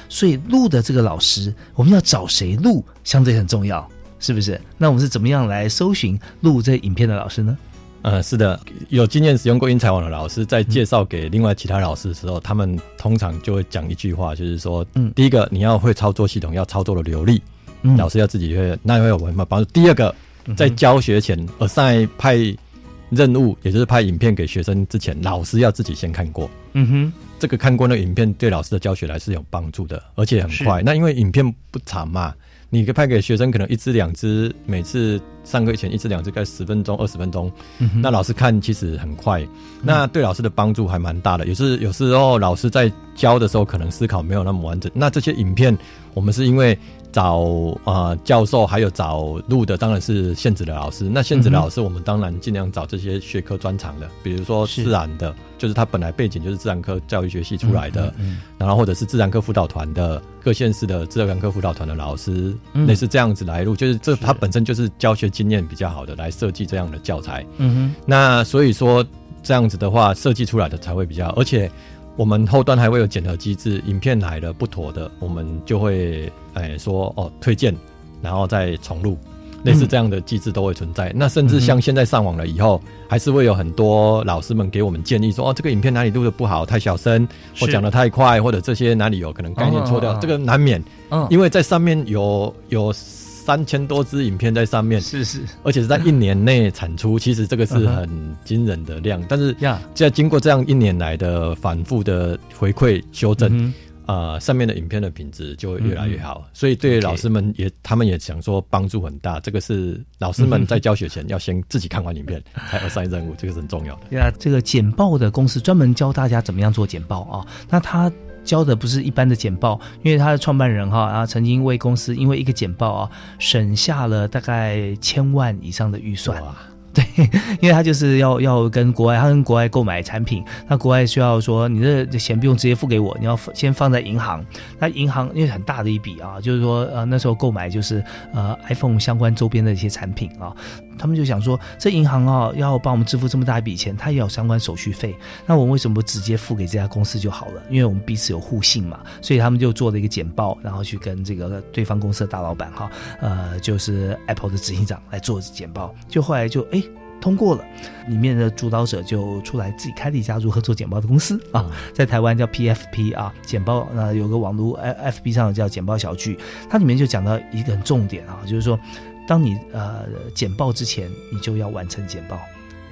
所以录的这个老师，我们要找谁录，相对很重要，是不是？那我们是怎么样来搜寻录这影片的老师呢？呃，是的，有经验使用过英才网的老师，在介绍给另外其他老师的时候，他们通常就会讲一句话，就是说，嗯，第一个你要会操作系统，要操作的流利。嗯老师要自己会，那会有什么帮助？第二个，在教学前，呃，在派任务，也就是拍影片给学生之前，老师要自己先看过。嗯哼，这个看过那个影片，对老师的教学来是有帮助的，而且很快。那因为影片不长嘛。你可以拍给学生，可能一支两支，每次上课前一支两支，概十分钟、二十分钟。那老师看其实很快，那对老师的帮助还蛮大的。有时有时候老师在教的时候，可能思考没有那么完整。那这些影片，我们是因为找啊教授，还有找录的，当然是现职的老师。那现职的老师，我们当然尽量找这些学科专长的，比如说自然的。就是他本来背景就是自然科教育学系出来的，然后或者是自然科辅导团的各县市的自然科辅导团的老师，类似这样子来录，就是这他本身就是教学经验比较好的来设计这样的教材。嗯哼，那所以说这样子的话设计出来的才会比较，而且我们后端还会有检核机制，影片来了不妥的，我们就会哎说哦推荐，然后再重录。类似这样的机制都会存在。那甚至像现在上网了以后，还是会有很多老师们给我们建议说：“哦，这个影片哪里录的不好，太小声，或讲的太快，或者这些哪里有可能概念错掉。”这个难免，嗯，因为在上面有有三千多支影片在上面，是是，而且是在一年内产出，其实这个是很惊人的量。但是，在经过这样一年来的反复的回馈修正。呃，上面的影片的品质就会越来越好，所以对老师们也，他们也想说帮助很大。这个是老师们在教学前要先自己看完影片，才有上任务，这个是很重要的。对啊，这个简报的公司专门教大家怎么样做简报啊。那他教的不是一般的简报，因为他的创办人哈，然后曾经为公司因为一个简报啊，省下了大概千万以上的预算。对，因为他就是要要跟国外，他跟国外购买产品，那国外需要说你这钱不用直接付给我，你要先放在银行。那银行因为很大的一笔啊，就是说呃那时候购买就是呃 iPhone 相关周边的一些产品啊。他们就想说，这银行啊要帮我们支付这么大一笔钱，它也有相关手续费。那我们为什么不直接付给这家公司就好了？因为我们彼此有互信嘛。所以他们就做了一个简报，然后去跟这个对方公司的大老板哈，呃，就是 Apple 的执行长来做简报。就后来就哎通过了，里面的主导者就出来自己开了一家如何做简报的公司啊，在台湾叫 PFP 啊，简报那有个网络 FB 上叫简报小聚，它里面就讲到一个很重点啊，就是说。当你呃简报之前，你就要完成简报，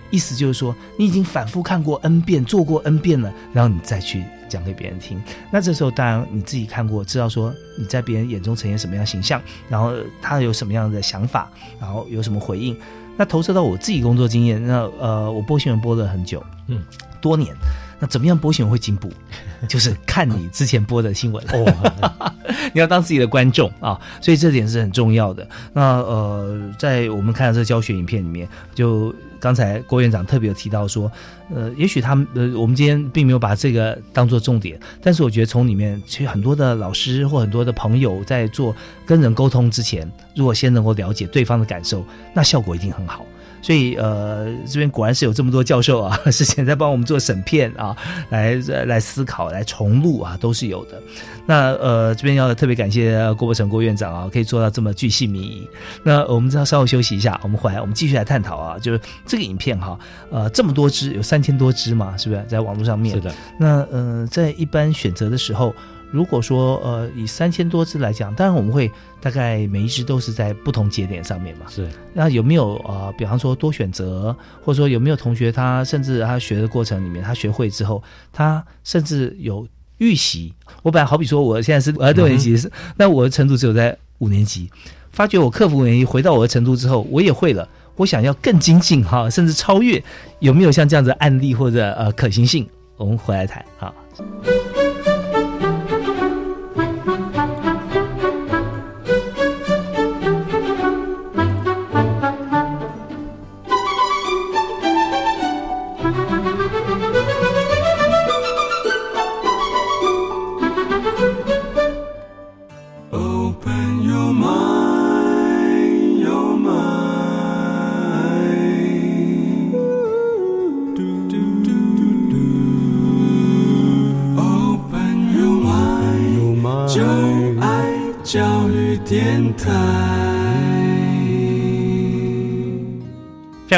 意思就是说你已经反复看过 n 遍，做过 n 遍了，然后你再去讲给别人听。那这时候当然你自己看过，知道说你在别人眼中呈现什么样形象，然后他有什么样的想法，然后有什么回应。那投射到我自己工作经验，那呃我播新闻播了很久，嗯，多年。那怎么样播新闻会进步？就是看你之前播的新闻哦，你要当自己的观众啊，所以这点是很重要的。那呃，在我们看到这个教学影片里面，就刚才郭院长特别有提到说，呃，也许他们呃，我们今天并没有把这个当做重点，但是我觉得从里面其实很多的老师或很多的朋友在做跟人沟通之前，如果先能够了解对方的感受，那效果一定很好。所以，呃，这边果然是有这么多教授啊，之前在帮我们做审片啊，来来思考、来重录啊，都是有的。那呃，这边要特别感谢郭伯成郭院长啊，可以做到这么巨细靡遗。那我们要稍后休息一下，我们回来我们继续来探讨啊，就是这个影片哈，呃，这么多支，有三千多支嘛，是不是在网络上面？是的。那呃，在一般选择的时候。如果说呃以三千多支来讲，当然我们会大概每一只都是在不同节点上面嘛。是。那有没有呃，比方说多选择，或者说有没有同学他甚至他学的过程里面，他学会之后，他甚至有预习。我本来好比说我现在是我在六年级，那我的程度只有在五年级，发觉我克服五年级回到我的程度之后，我也会了。我想要更精进哈，甚至超越，有没有像这样子案例或者呃可行性？我们回来谈啊。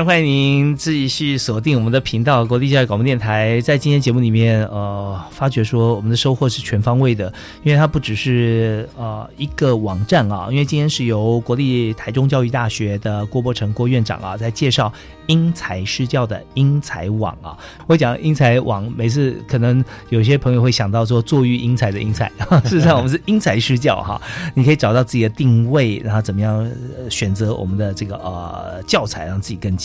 欢迎您继续锁定我们的频道——国立教育广播电台。在今天节目里面，呃，发觉说我们的收获是全方位的，因为它不只是呃一个网站啊，因为今天是由国立台中教育大学的郭伯成郭院长啊在介绍因材施教的因材网啊。我讲因材网，每次可能有些朋友会想到说坐育英才的英才，事实上我们是因材施教哈。你可以找到自己的定位，然后怎么样、选择我们的这个呃教材，让自己更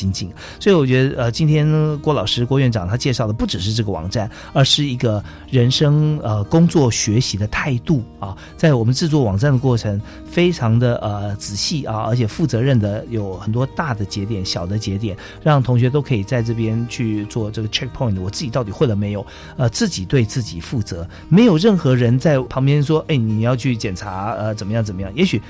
所以我觉得呃，今天郭老师郭院长他介绍的不只是这个网站，而是一个人生呃工作学习的态度啊。在我们制作网站的过程，非常的呃仔细啊，而且负责任的，有很多大的节点、小的节点，让同学都可以在这边去做这个 checkpoint，我自己到底会了没有？呃，自己对自己负责，没有任何人在旁边说，哎，你要去检查呃怎么样怎么样？也许。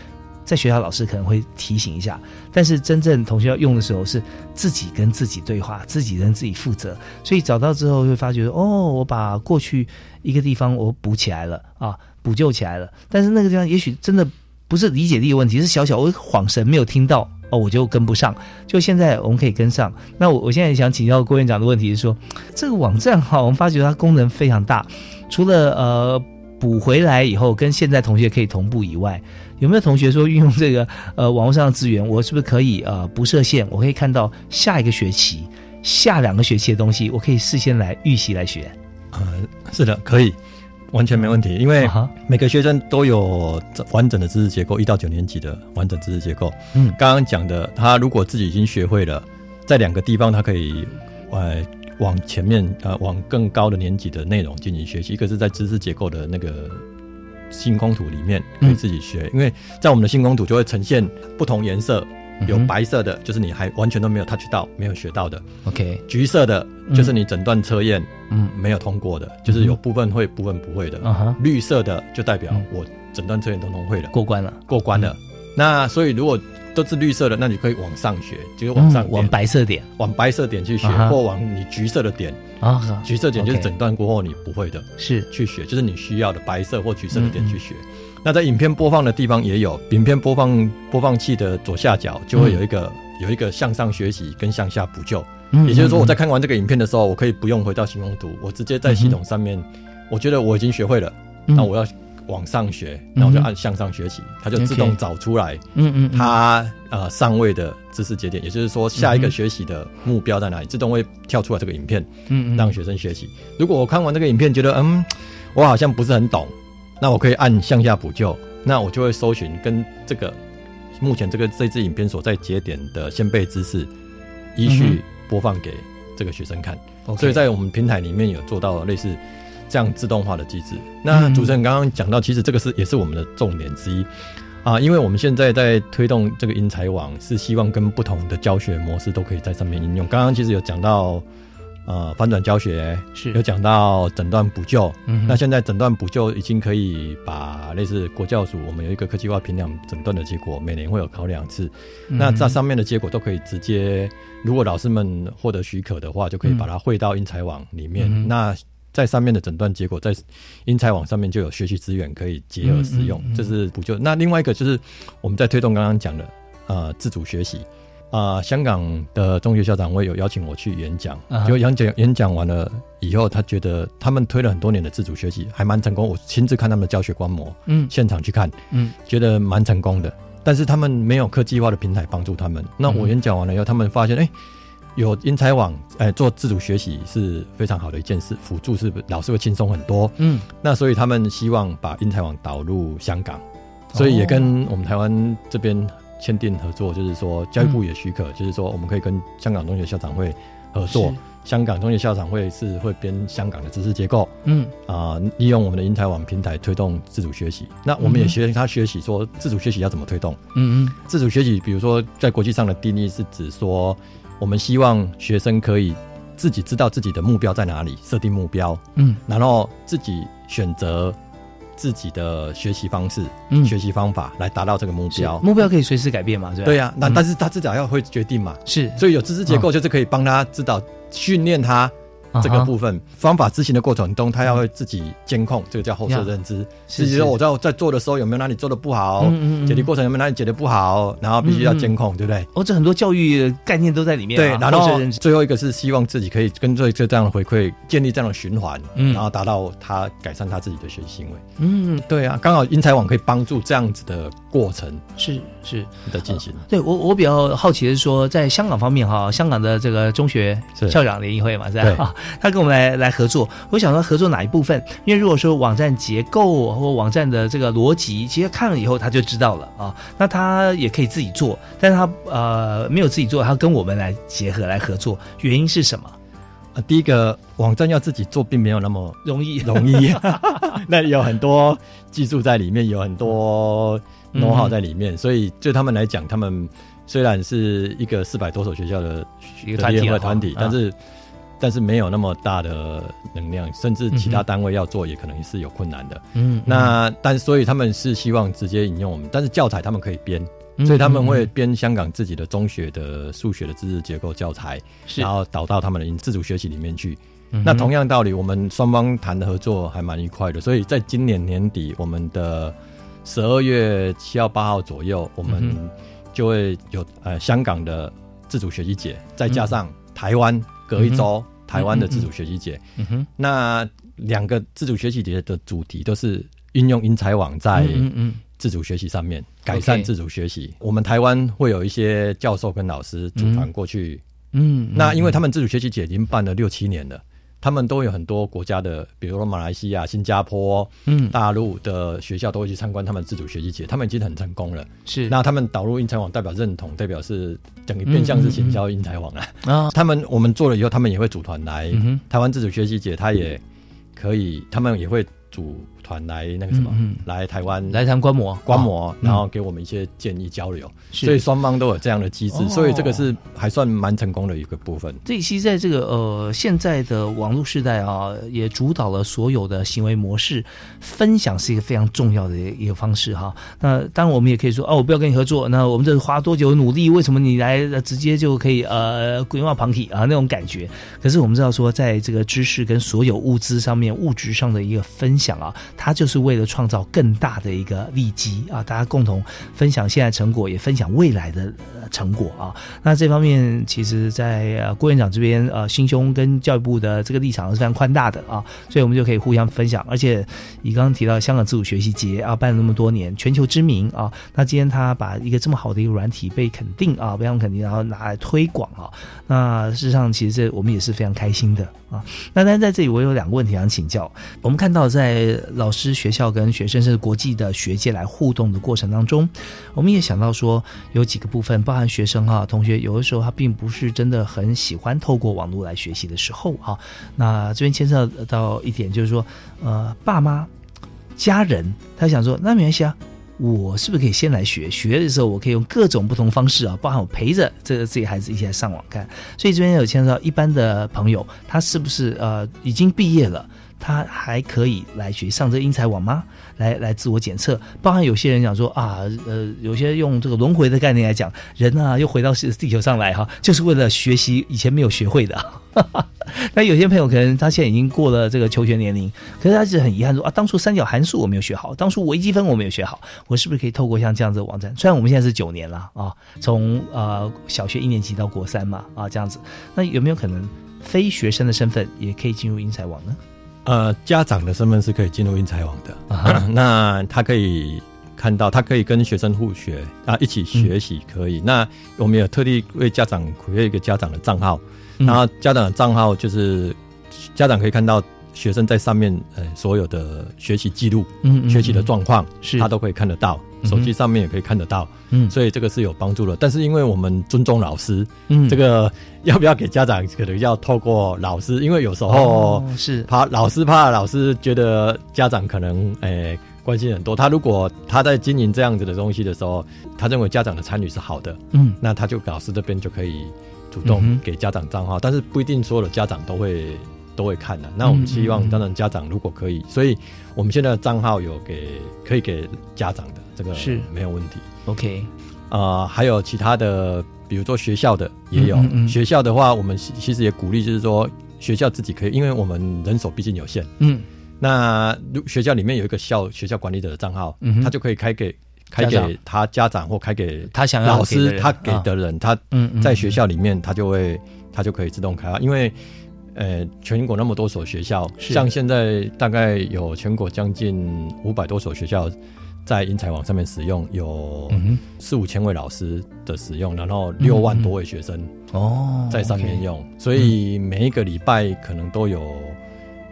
在学校，老师可能会提醒一下，但是真正同学要用的时候，是自己跟自己对话，自己跟自己负责。所以找到之后会发觉，哦，我把过去一个地方我补起来了啊，补救起来了。但是那个地方也许真的不是理解力的问题，是小小我晃神没有听到哦，我就跟不上。就现在我们可以跟上。那我我现在想请教郭院长的问题是说，这个网站哈，我们发觉它功能非常大，除了呃。补回来以后，跟现在同学可以同步以外，有没有同学说运用这个呃网络上的资源，我是不是可以呃不设限，我可以看到下一个学期、下两个学期的东西，我可以事先来预习来学？呃，是的，可以，完全没问题，因为每个学生都有完整的知识结构，一到九年级的完整知识结构。嗯，刚刚讲的，他如果自己已经学会了，在两个地方他可以呃往前面呃往更高的年级的内容进行学习，一个是在知识结构的那个星空图里面可以自己学，因为在我们的星空图就会呈现不同颜色。有白色的，就是你还完全都没有 touch 到、没有学到的。OK，橘色的，就是你整段测验嗯。没有通过的，就是有部分会、部分不会的。绿色的就代表我整段测验都通会了，过关了，过关了。那所以如果都是绿色的，那你可以往上学，就是往上往白色点，往白色点去学，或往你橘色的点。啊，橘色点就是诊断过后你不会的，是。去学，就是你需要的白色或橘色的点去学。那在影片播放的地方也有，影片播放播放器的左下角就会有一个、嗯、有一个向上学习跟向下补救，嗯、也就是说我在看完这个影片的时候，我可以不用回到星空图，我直接在系统上面，嗯、我觉得我已经学会了，那、嗯、我要往上学，那我就按向上学习，它就自动找出来，嗯嗯，它呃上位的知识节点，也就是说下一个学习的目标在哪里，自动会跳出来这个影片，嗯让学生学习。如果我看完这个影片觉得嗯，我好像不是很懂。那我可以按向下补救，那我就会搜寻跟这个目前这个这支影片所在节点的先辈知识，依序播放给这个学生看。嗯、所以在我们平台里面有做到类似这样自动化的机制。那主持人刚刚讲到，其实这个是也是我们的重点之一啊，因为我们现在在推动这个英才网，是希望跟不同的教学模式都可以在上面应用。刚刚其实有讲到。呃，翻转教学是有讲到诊断补救，嗯，那现在诊断补救已经可以把类似国教署，我们有一个科技化评量诊断的结果，每年会有考两次，嗯、那在上面的结果都可以直接，如果老师们获得许可的话，就可以把它汇到英才网里面。嗯、那在上面的诊断结果，在英才网上面就有学习资源可以结合使用，嗯、这是补救。那另外一个就是我们在推动刚刚讲的呃自主学习。啊、呃，香港的中学校长会有邀请我去演讲，就演讲演讲完了以后，他觉得他们推了很多年的自主学习还蛮成功，我亲自看他们的教学观摩，嗯，现场去看，嗯，觉得蛮成功的。但是他们没有科技化的平台帮助他们。那我演讲完了以后，他们发现，哎、欸，有英才网，哎、欸，做自主学习是非常好的一件事，辅助是老师会轻松很多，嗯，那所以他们希望把英才网导入香港，所以也跟我们台湾这边。签订合作，就是说教育部也许可，嗯、就是说我们可以跟香港中学校长会合作。香港中学校长会是会编香港的知识结构，嗯啊、利用我们的英才网平台推动自主学习。那我们也嗯学他学习说自主学习要怎么推动。嗯嗯自主学习，比如说在国际上的定义是指说，我们希望学生可以自己知道自己的目标在哪里，设定目标，嗯。然后自己选择自己的学习方式、嗯。学习方法来达到这个目是标。目标可以随时改变嘛，对呀、那、嗯。但是他至少要会决定嘛，是。所以有知识结构就是可以帮他知道训练他这个部分方法执行的过程中，他要会自己监控，这个叫后设认知。是是是说我在在做的时候有没有哪里做的不好，嗯嗯嗯解题过程有没有哪里解的不好，然后必须要监控，对不对？哦，这很多教育概念都在里面啊。对，然后后设认知最后一个是希望自己可以跟这这这样的回馈，建立这样的循环，嗯然后达到他改善他自己的学习行为。嗯，对啊，刚好英才网可以帮助这样子的过程是是。的进行。对我，我比较好奇的是说，在香港方面哈，香港的这个中学校长联谊会嘛，是吧？他跟我们来来合作。我想说合作哪一部分？因为如果说网站结构或网站的这个逻辑，其实看了以后他就知道了啊。那他也可以自己做，但是他呃没有自己做，他跟我们来结合来合作，原因是什么？啊，第一个网站要自己做，并没有那么容易容易，那有很多技术在里面，有很多 know how 在里面，所以对他们来讲，他们虽然是一个四百多所学校的一个团体的联合团体，哈但是、但是没有那么大的能量，甚至其他单位要做也可能是有困难的。嗯，那但所以他们是希望直接引用我们，但是教材他们可以编。嗯所以他们会嗯编香港自己的中学的数学的知识结构教材，然后导到他们的自主学习里面去。嗯那同样道理，我们双方谈的合作还蛮愉快的，所以在今年年底，我们的十二月七号、八号左右，我们嗯就会有呃香港的自主学习节，再加上台湾隔一周、台湾的自主学习节。嗯哼，那两个自主学习节的主题都是运用英才网在嗯自主学习上面，改善自主学习。我们台湾会有一些教授跟老师组团过去，嗯，那因为他们自主学习节已经办了六七年了。他们都有很多国家的，比如说马来西亚、新加坡、嗯。大陆的学校都会去参观他们自主学习节，他们已经很成功了。是。那他们导入英才网，代表认同，代表是等于变相是行销英才网啊。啊，他们我们做了以后，他们也会组团来、嗯台湾自主学习节，他也可以，他们也会组团来那个什么，嗯嗯来台湾来谈观摩观摩，嗯然后给我们一些建议交流，所以双方都有这样的机制，哦所以这个是还算蛮成功的一个部分。这其实在这个呃现在的网络时代啊，也主导了所有的行为模式。分享是一个非常重要的一个方式哈。那当然我们也可以说哦，我不要跟你合作，那我们这是花多久努力？为什么你来呃直接就可以呃规划旁体啊那种感觉？可是我们知道说，在这个知识跟所有物资上面物质上的一个分享啊，它就是为了创造更大的一个利基啊，大家共同分享现在成果，也分享未来的呃成果啊。那这方面其实在，呃郭院长这边呃心胸跟教育部的这个立场是非常宽大的啊，所以我们就可以互相分享。而且你刚刚提到香港自主学习节啊，办了那么多年，全球知名啊，那今天他把一个这么好的一个软体被肯定啊，非常肯定，然后拿来推广啊，那事实上其实这我们也是非常开心的啊。那但在这里我有两个问题想请教，我们看到在老老师、学校跟学生甚至国际的学界来互动的过程当中，我们也想到说有几个部分，包含学生哈、同学有的时候他并不是真的很喜欢透过网络来学习的时候哈、那这边牵涉到一点就是说，呃，爸妈、家人他想说，那没关系啊。我是不是可以先来学？学的时候，我可以用各种不同方式啊，包含我陪着这个自己孩子一起来上网看。所以这边有牵涉到一般的朋友，他是不是呃已经毕业了，他还可以来学上这个英才网吗？来来自我检测，包含有些人讲说啊，呃，有些用这个轮回的概念来讲，人啊又回到是地球上来哈，就是为了学习以前没有学会的。那有些朋友可能他现在已经过了这个求学年龄，可是他一直很遗憾说啊，当初三角函数我没有学好，当初微积分我没有学好，我是不是可以透过像这样子的网站？虽然我们现在是九年了啊，从呃小学一年级到国三嘛啊这样子，那有没有可能非学生的身份也可以进入英才网呢？呃，家长的身份是可以进入英才网的，啊 那他可以看到，他可以跟学生互学啊，一起学习可以。那我们有特地为家长 create 一个家长的账号，嗯。然后家长的账号就是家长可以看到学生在上面呃所有的学习记录、嗯嗯学习的状况，是。他都可以看得到。手机上面也可以看得到，嗯。所以这个是有帮助的。但是因为我们尊重老师，嗯。这个要不要给家长，可能要透过老师，因为有时候哦是。怕老师怕老师觉得家长可能诶、关心很多，他如果他在经营这样子的东西的时候，他认为家长的参与是好的，嗯。那他就老师这边就可以主动给家长账号，但是不一定所有的家长都会都会看的、那我们希望当然家长如果可以，所以我们现在的账号有给可以给家长的，这个是没有问题。OK，呃，还有其他的，比如说学校的也有。嗯嗯嗯学校的话，我们其其实也鼓励，就是说学校自己可以，因为我们人手毕竟有限。嗯那如学校里面有一个校学校管理者的账号，嗯他就可以开给开给他家长或开给他想要老师他给的人，他在学校里面他就会他就可以自动开发，因为。呃，全国那么多所学校，像现在大概有全国将近五百多所学校在英才网上面使用，有四五千位老师的使用，然后六万多位学生哦在上面用，所以每一个礼拜可能都有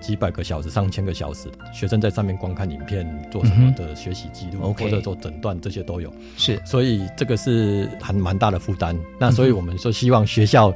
几百个小时、上千个小时，学生在上面观看影片，做什么的学习记录，嗯或者做诊断，这些都有。是。所以这个是还蛮大的负担。那所以我们说，希望学校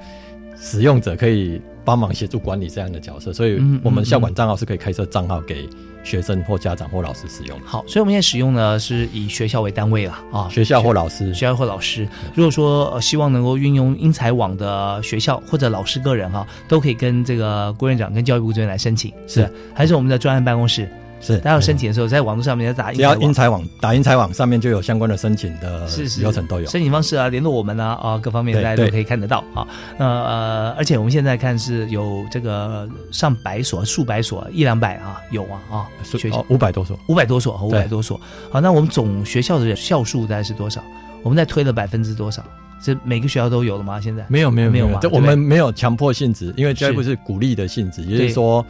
使用者可以帮忙协助管理这样的角色，所以嗯我们嗯校管账号是可以开设账号给学生或家长或老师使用的。好，所以我们现在使用呢是以学校为单位了啊，学校或老师学校或老师。如果说、呃、希望能够运用英才网的学校或者老师个人哈、都可以跟这个郭院长跟教育部这边来申请，是还是我们的专案办公室？是，大家有申请的时候，在网络上面要打只要英英才网打英才网上面就有相关的申请的流程都有。申请方式啊，联络我们啊，啊，各方面大家都可以看得到啊。那呃，而且我们现在看是有这个上百所、数百所、一两百啊，有啊啊，学校哦，五百多所，五百多所，五百多所。好，那我们总学校的校数大概是多少？我们在推了百分之多少？是每个学校都有了吗？现在没有没有没有嘛？这对不对我们没有强迫性质，因为教育部是是鼓励的性质，也就是说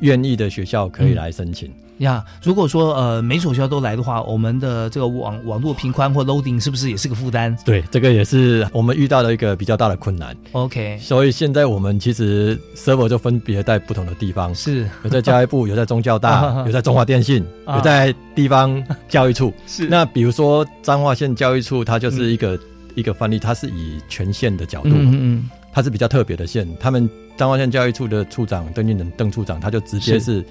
愿意的学校可以来申请。呀，如果说呃每所学校都来的话，我们的这个网网络频宽或 loading 是不是也是个负担对，这个也是我们遇到的一个比较大的困难。？OK，所以现在我们其实 server 就分别在不同的地方，是有在教育部，有在中教 啊大，有在中华电信，啊有在地方教育处。是那比如说彰化县教育处，它就是一个、一个范例，它是以全县的角度，嗯嗯它是比较特别的县。他们彰化县教育处的处长邓俊仁邓处长，他就直接是。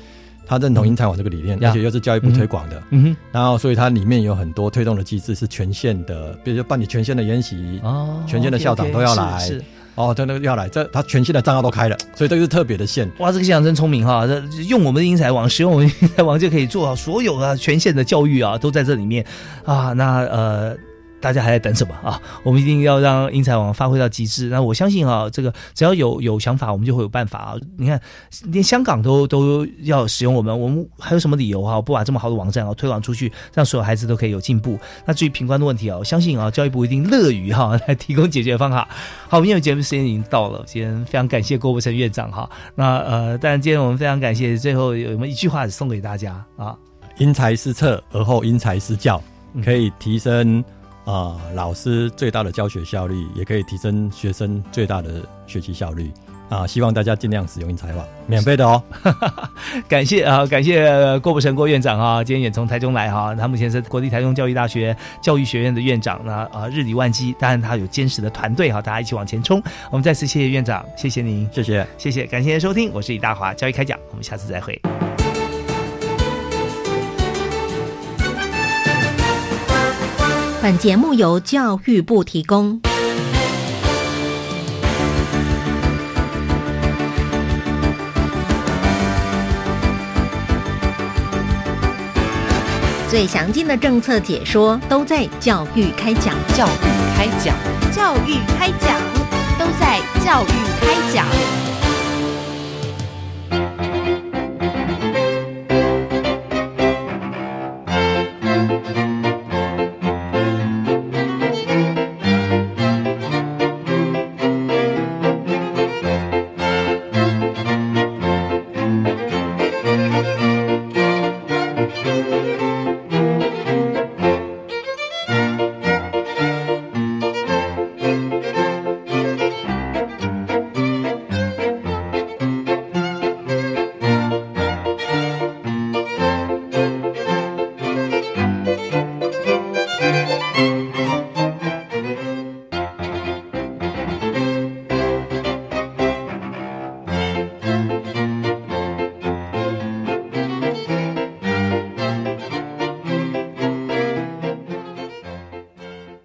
他认同英才网这个理念，呀而且又是教育部推广的，嗯哼，然后所以它里面有很多推动的机制是全县的，比如说办理全县的研习，哦，全县的校长都要来，哦，真的要来，这他全县的账号都开了，所以这个是特别的县。哇，这个县长真聪明哈！这 用我们的英才网，使用我们的英才网就可以做好所有的全县的教育啊，都在这里面啊。那呃。大家还在等什么啊？我们一定要让英才网发挥到极致。那我相信啊，这个只要有有想法，我们就会有办法啊。你看，连香港都都要使用我们，我们还有什么理由啊？不把这么好的网站啊推广出去，让所有孩子都可以有进步？那至于评官的问题啊，我相信啊，教育部一定乐于哈、来提供解决方法。好，我们因为节目时间已经到了，今天非常感谢郭伯成院长哈。那呃，但今天我们非常感谢，最后有没有一句话送给大家啊？因材施策，而后因材施教，可以提升啊、呃老师最大的教学效率，也可以提升学生最大的学习效率啊、希望大家尽量使用英才网，免费的哦。感谢啊，感谢呃郭伯成郭院长啊，今天也从台中来哈，他目前是国立台中教育大学教育学院的院长，呢啊日理万机，当然他有坚实的团队哈，大家一起往前冲。我们再次谢谢院长，谢谢您，谢谢，谢谢，感谢收听，我是李大华，教育开讲，我们下次再会。本节目由教育部提供。最详尽的政策解说都在《教育开讲》。教育开讲，教育开讲，都在教育开讲。